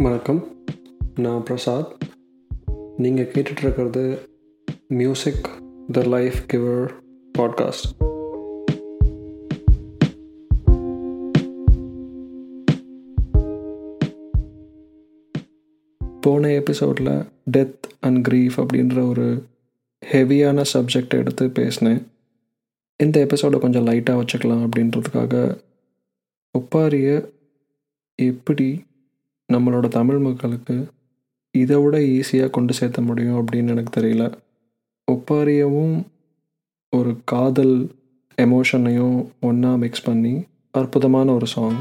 வணக்கம். நான் பிரசாத். நீங்கள் கேட்டுட்ருக்கிறது music the life giver podcast போன எபிசோடில் டெத் அண்ட் க்ரீஃப் அப்படின்ற ஒரு ஹெவியான சப்ஜெக்ட் எடுத்து பேசினேன். இந்த எபிசோடை கொஞ்சம் லைட்டாக வச்சுக்கலாம் அப்படின்றதுக்காக ஒப்பாரியை எப்படி நம்மளோட தமிழ் மக்களுக்கு இதை விட ஈஸியாக கொண்டு சேர்த்த முடியும் அப்படின்னு எனக்கு தெரியல. ஒப்பாரியவும் ஒரு காதல் எமோஷனையும் ஒன்றா மிக்ஸ் பண்ணி அற்புதமான ஒரு சாங்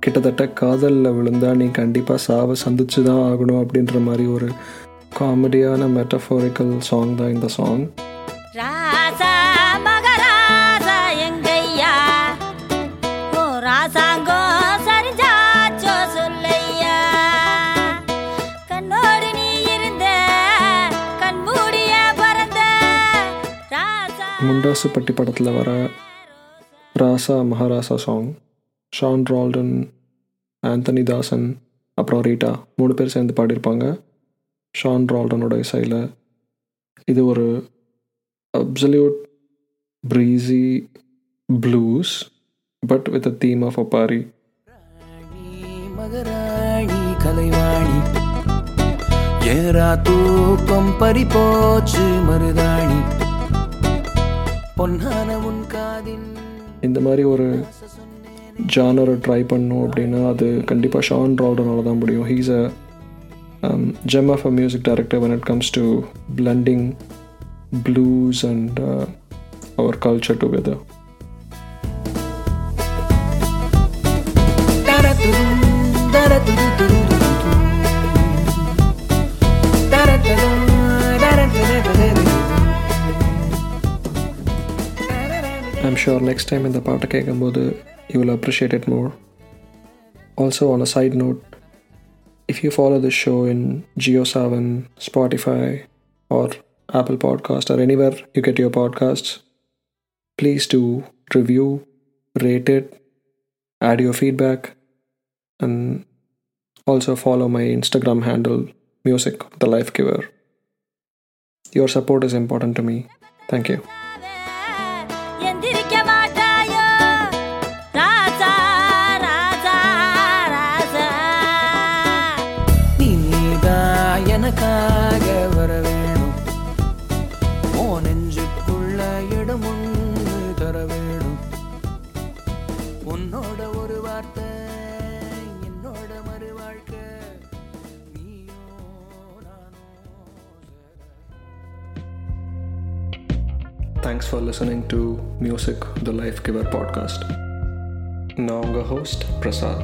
கிட்டத்தட்ட காதலில் விழுந்தால் நீ கண்டிப்பாக சாவை சந்திச்சு தான் ஆகணும் அப்படின்ற மாதிரி ஒரு காமெடியான மெட்டஃபோரிக்கல் சாங் தான் இந்த சாங் ராசா முண்டாசுப்பட்டி படத்தில் வர ராசா மகாராசா சாங் ஷான் ரால்டன் ஆந்தனி தாசன் அப்புறம் ரீட்டா மூணு பேர் சேர்ந்து பாடியிருப்பாங்க. ஷான் ரால்டனோட இசையில் இது ஒரு absolute breezy blues but with a theme of ஒப்பாரி ராணி மகராணி கலைவாணி ஏரா தூக்கம் பறிபோச்சு மருதாணி. பொன்னான உன் இந்த மாதிரி ஒரு ஜானரை ட்ரை பண்ணும் அப்படின்னா அது கண்டிப்பாக ஷான் ரால்டனால தான் முடியும். He's a gem of a music director when it comes to blending blues and our culture together I'm sure next time இந்த பாட்டை கேட்கும்போது you will appreciate it more. Also, on a side note, if you follow this show in Geo7, Spotify, or Apple Podcast, or anywhere you get your podcasts, please do review, rate it, add your feedback, and also follow my Instagram handle, Music the Life Giver. Your support is important to me. Thank you. எனக்காக வர வேணும் ஓ நெஞ்சுக்குள்ள இடம் ஒன்று தர வேணும் உன்னோட ஒரு வார்த்தை என்னோட மறு வாழ்க்கை Thanks for listening to Music the Life Giver podcast. நான் உங்கள் ஹோஸ்ட் பிரசாத்